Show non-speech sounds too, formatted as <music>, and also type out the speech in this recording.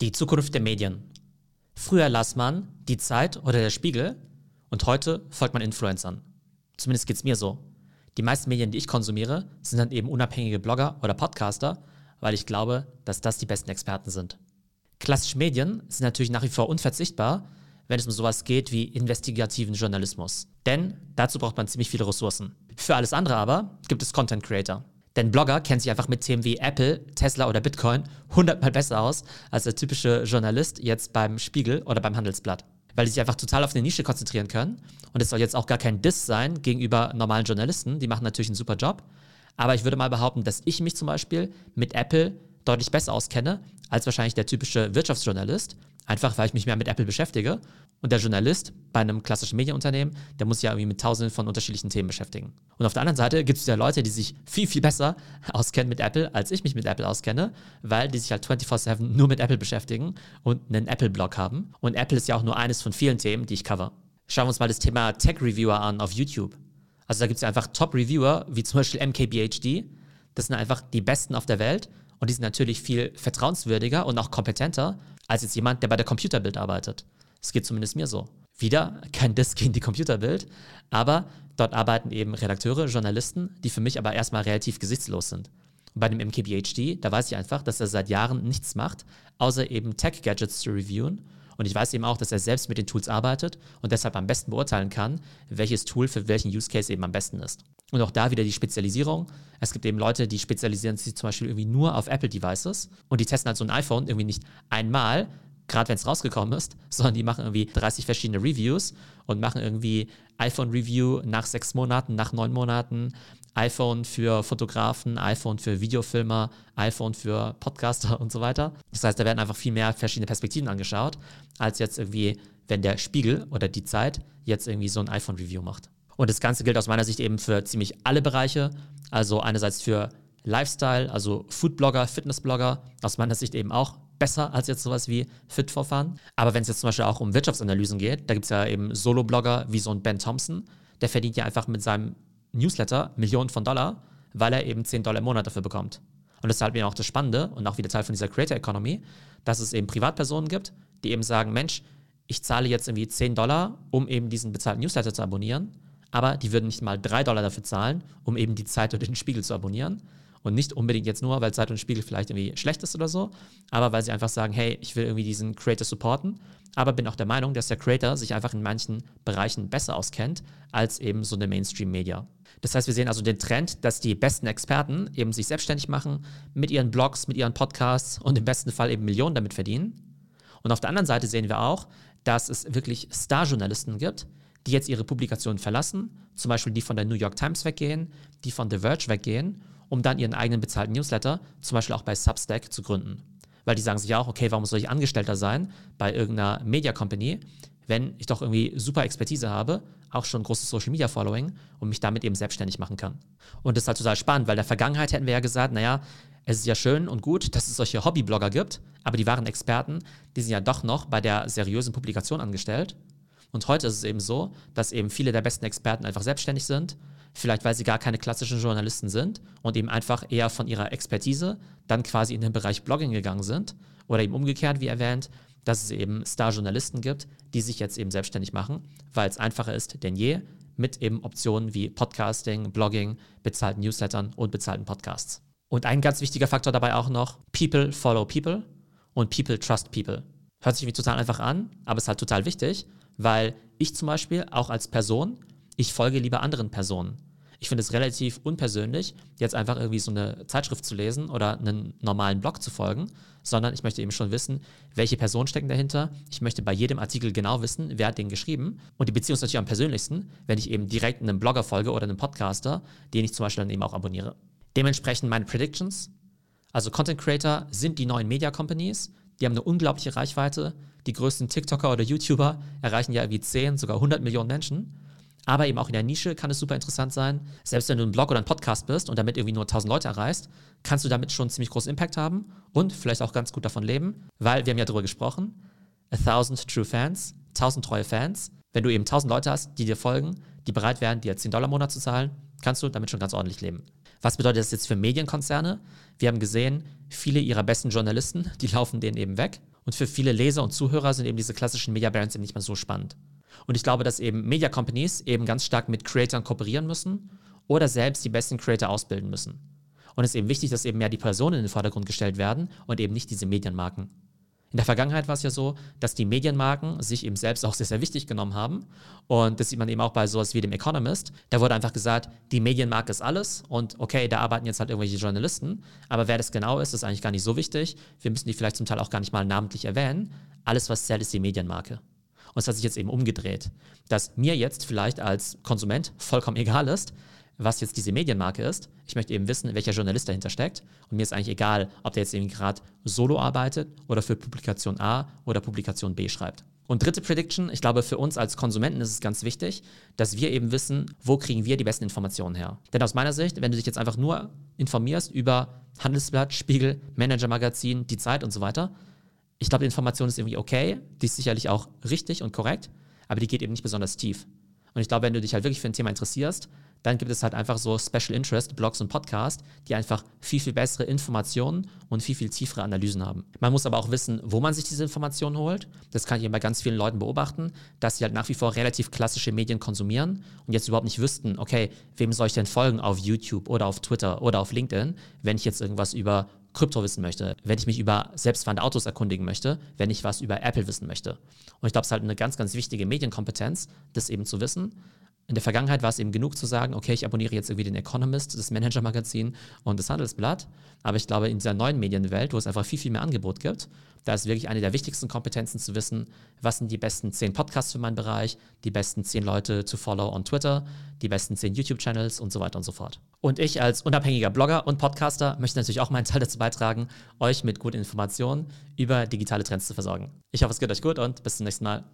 Die Zukunft der Medien. Früher las man die Zeit oder der Spiegel und heute folgt man Influencern. Zumindest geht es mir so. Die meisten Medien, die ich konsumiere, sind dann eben unabhängige Blogger oder Podcaster, weil ich glaube, dass das die besten Experten sind. Klassische Medien sind natürlich nach wie vor unverzichtbar, wenn es um sowas geht wie investigativen Journalismus. Denn dazu braucht man ziemlich viele Ressourcen. Für alles andere aber gibt es Content Creator. Denn Blogger kennen sich einfach mit Themen wie Apple, Tesla oder Bitcoin hundertmal besser aus als der typische Journalist jetzt beim Spiegel oder beim Handelsblatt. Weil die sich einfach total auf eine Nische konzentrieren können. Und es soll jetzt auch gar kein Diss sein gegenüber normalen Journalisten. Die machen natürlich einen super Job. Aber ich würde mal behaupten, dass ich mich zum Beispiel mit Apple deutlich besser auskenne als wahrscheinlich der typische Wirtschaftsjournalist, Einfach weil ich mich mehr mit Apple beschäftige. Und der Journalist bei einem klassischen Medienunternehmen, der muss sich ja irgendwie mit tausenden von unterschiedlichen Themen beschäftigen. Und auf der anderen Seite gibt es ja Leute, die sich viel, viel besser <laughs> auskennen mit Apple, als ich mich mit Apple auskenne, weil die sich halt 24-7 nur mit Apple beschäftigen und einen Apple-Blog haben. Und Apple ist ja auch nur eines von vielen Themen, die ich cover. Schauen wir uns mal das Thema Tech-Reviewer an auf YouTube. Also da gibt es ja einfach Top-Reviewer, wie zum Beispiel MKBHD. Das sind einfach die Besten auf der Welt. Und die sind natürlich viel vertrauenswürdiger und auch kompetenter als jetzt jemand, der bei der Computerbild arbeitet. Es geht zumindest mir so. Wieder kein Diss gegen die Computerbild, aber dort arbeiten eben Redakteure, Journalisten, die für mich aber erstmal relativ gesichtslos sind. Und bei dem MKBHD, da weiß ich einfach, dass er seit Jahren nichts macht, außer eben Tech-Gadgets zu reviewen. Und ich weiß eben auch, dass er selbst mit den Tools arbeitet und deshalb am besten beurteilen kann, welches Tool für welchen Use Case eben am besten ist. Und auch da wieder die Spezialisierung. Es gibt eben Leute, die spezialisieren sich zum Beispiel irgendwie nur auf Apple-Devices und die testen halt so ein iPhone irgendwie nicht einmal, gerade wenn es rausgekommen ist, <laughs> sondern die machen irgendwie 30 verschiedene Reviews und machen irgendwie iPhone-Review nach sechs Monaten, nach neun Monaten, iPhone für Fotografen, iPhone für Videofilmer, iPhone für Podcaster und so weiter. Das heißt, da werden einfach viel mehr verschiedene Perspektiven angeschaut, als jetzt irgendwie, wenn der Spiegel oder die Zeit jetzt irgendwie so ein iPhone-Review macht. Und das Ganze gilt aus meiner Sicht eben für ziemlich alle Bereiche. Also einerseits für Lifestyle, also Foodblogger, Fitnessblogger, aus meiner Sicht eben auch besser als jetzt sowas wie Fit for Fun. Aber wenn es jetzt zum Beispiel auch um Wirtschaftsanalysen geht, da gibt es ja eben Solo-Blogger wie so ein Ben Thompson, der verdient ja einfach mit seinem Newsletter Millionen von Dollar, weil er eben 10 Dollar im Monat dafür bekommt. Und das ist halt eben auch das Spannende und auch wieder Teil von dieser Creator Economy, dass es eben Privatpersonen gibt, die eben sagen, Mensch, ich zahle jetzt irgendwie 10 Dollar, um eben diesen bezahlten Newsletter zu abonnieren aber die würden nicht mal drei Dollar dafür zahlen, um eben die Zeit oder den Spiegel zu abonnieren. Und nicht unbedingt jetzt nur, weil Zeit und Spiegel vielleicht irgendwie schlecht ist oder so, aber weil sie einfach sagen, hey, ich will irgendwie diesen Creator supporten, aber bin auch der Meinung, dass der Creator sich einfach in manchen Bereichen besser auskennt als eben so eine Mainstream-Media. Das heißt, wir sehen also den Trend, dass die besten Experten eben sich selbstständig machen mit ihren Blogs, mit ihren Podcasts und im besten Fall eben Millionen damit verdienen. Und auf der anderen Seite sehen wir auch, dass es wirklich Star-Journalisten gibt, die jetzt ihre Publikationen verlassen, zum Beispiel die von der New York Times weggehen, die von The Verge weggehen, um dann ihren eigenen bezahlten Newsletter, zum Beispiel auch bei Substack, zu gründen. Weil die sagen sich auch, okay, warum soll ich Angestellter sein bei irgendeiner Media Company, wenn ich doch irgendwie super Expertise habe, auch schon großes Social Media Following und mich damit eben selbstständig machen kann. Und das ist halt total spannend, weil in der Vergangenheit hätten wir ja gesagt, naja, es ist ja schön und gut, dass es solche Hobbyblogger gibt, aber die wahren Experten, die sind ja doch noch bei der seriösen Publikation angestellt und heute ist es eben so, dass eben viele der besten Experten einfach selbstständig sind, vielleicht weil sie gar keine klassischen Journalisten sind und eben einfach eher von ihrer Expertise dann quasi in den Bereich Blogging gegangen sind oder eben umgekehrt, wie erwähnt, dass es eben Star-Journalisten gibt, die sich jetzt eben selbstständig machen, weil es einfacher ist denn je mit eben Optionen wie Podcasting, Blogging, bezahlten Newslettern und bezahlten Podcasts. Und ein ganz wichtiger Faktor dabei auch noch, People follow People und People trust People. Hört sich wie total einfach an, aber ist halt total wichtig, weil ich zum Beispiel auch als Person, ich folge lieber anderen Personen. Ich finde es relativ unpersönlich, jetzt einfach irgendwie so eine Zeitschrift zu lesen oder einen normalen Blog zu folgen, sondern ich möchte eben schon wissen, welche Personen stecken dahinter. Ich möchte bei jedem Artikel genau wissen, wer hat den geschrieben. Und die Beziehung ist natürlich am persönlichsten, wenn ich eben direkt einem Blogger folge oder einem Podcaster, den ich zum Beispiel dann eben auch abonniere. Dementsprechend meine Predictions. Also Content Creator sind die neuen Media Companies. Die haben eine unglaubliche Reichweite. Die größten TikToker oder YouTuber erreichen ja wie 10, sogar 100 Millionen Menschen. Aber eben auch in der Nische kann es super interessant sein. Selbst wenn du ein Blog oder ein Podcast bist und damit irgendwie nur 1000 Leute erreichst, kannst du damit schon ziemlich großen Impact haben und vielleicht auch ganz gut davon leben, weil wir haben ja darüber gesprochen. A thousand true fans, 1000 treue Fans. Wenn du eben 1000 Leute hast, die dir folgen, die bereit wären, dir 10 Dollar im Monat zu zahlen, kannst du damit schon ganz ordentlich leben. Was bedeutet das jetzt für Medienkonzerne? Wir haben gesehen, viele ihrer besten Journalisten, <laughs> die laufen denen eben weg. Und für viele Leser und Zuhörer sind eben diese klassischen Media Brands eben nicht mehr so spannend. Und ich glaube, dass eben Media Companies eben ganz stark mit Creatoren kooperieren müssen oder selbst die besten Creator ausbilden müssen. Und es ist eben wichtig, dass eben mehr die Personen in den Vordergrund gestellt werden und eben nicht diese Medienmarken. In der Vergangenheit war es ja so, dass die Medienmarken sich eben selbst auch sehr, sehr wichtig genommen haben. Und das sieht man eben auch bei sowas wie dem Economist. Da wurde einfach gesagt, die Medienmarke ist alles und okay, da arbeiten jetzt halt irgendwelche Journalisten. Aber wer das genau ist, ist eigentlich gar nicht so wichtig. Wir müssen die vielleicht zum Teil auch gar nicht mal namentlich erwähnen. Alles, was zählt, ist die Medienmarke. Und es hat sich jetzt eben umgedreht, dass mir jetzt vielleicht als Konsument vollkommen <laughs> egal ist, was jetzt diese Medienmarke ist. Ich möchte eben wissen, welcher Journalist dahinter steckt. Und mir ist eigentlich egal, ob der jetzt eben gerade solo arbeitet oder für Publikation A oder Publikation B schreibt. Und dritte Prediction, ich glaube, für uns als Konsumenten ist es ganz wichtig, dass wir eben wissen, wo kriegen wir die besten Informationen her. Denn aus meiner Sicht, wenn du dich jetzt einfach nur informierst über Handelsblatt, Spiegel, Manager Magazin, die Zeit und so weiter, ich glaube, die Information ist irgendwie okay, die ist sicherlich auch richtig und korrekt, aber die geht eben nicht besonders tief. Und ich glaube, wenn du dich halt wirklich für ein Thema interessierst, dann gibt es halt einfach so Special Interest Blogs und Podcasts, die einfach viel, viel bessere Informationen und viel, viel tiefere Analysen haben. Man muss aber auch wissen, wo man sich diese Informationen holt. Das kann ich bei ganz vielen Leuten beobachten, dass sie halt nach wie vor relativ klassische Medien konsumieren und jetzt überhaupt nicht wüssten, okay, wem soll ich denn folgen auf YouTube oder auf Twitter oder auf LinkedIn, wenn ich jetzt irgendwas über Krypto wissen möchte, wenn ich mich über selbstfahrende Autos erkundigen möchte, wenn ich was über Apple wissen möchte. Und ich glaube, es ist halt eine ganz, ganz wichtige Medienkompetenz, das eben zu wissen. In der Vergangenheit war es eben genug zu sagen, okay, ich abonniere jetzt irgendwie den Economist, das Manager-Magazin und das Handelsblatt. Aber ich glaube, in dieser neuen Medienwelt, wo es einfach viel, viel mehr Angebot gibt, da ist wirklich eine der wichtigsten Kompetenzen zu wissen, was sind die besten zehn Podcasts für meinen Bereich, die besten zehn Leute zu follow on Twitter, die besten zehn YouTube-Channels und so weiter und so fort. Und ich als unabhängiger Blogger und Podcaster möchte natürlich auch meinen Teil dazu beitragen, euch mit guten Informationen über digitale Trends zu versorgen. Ich hoffe, es geht euch gut und bis zum nächsten Mal.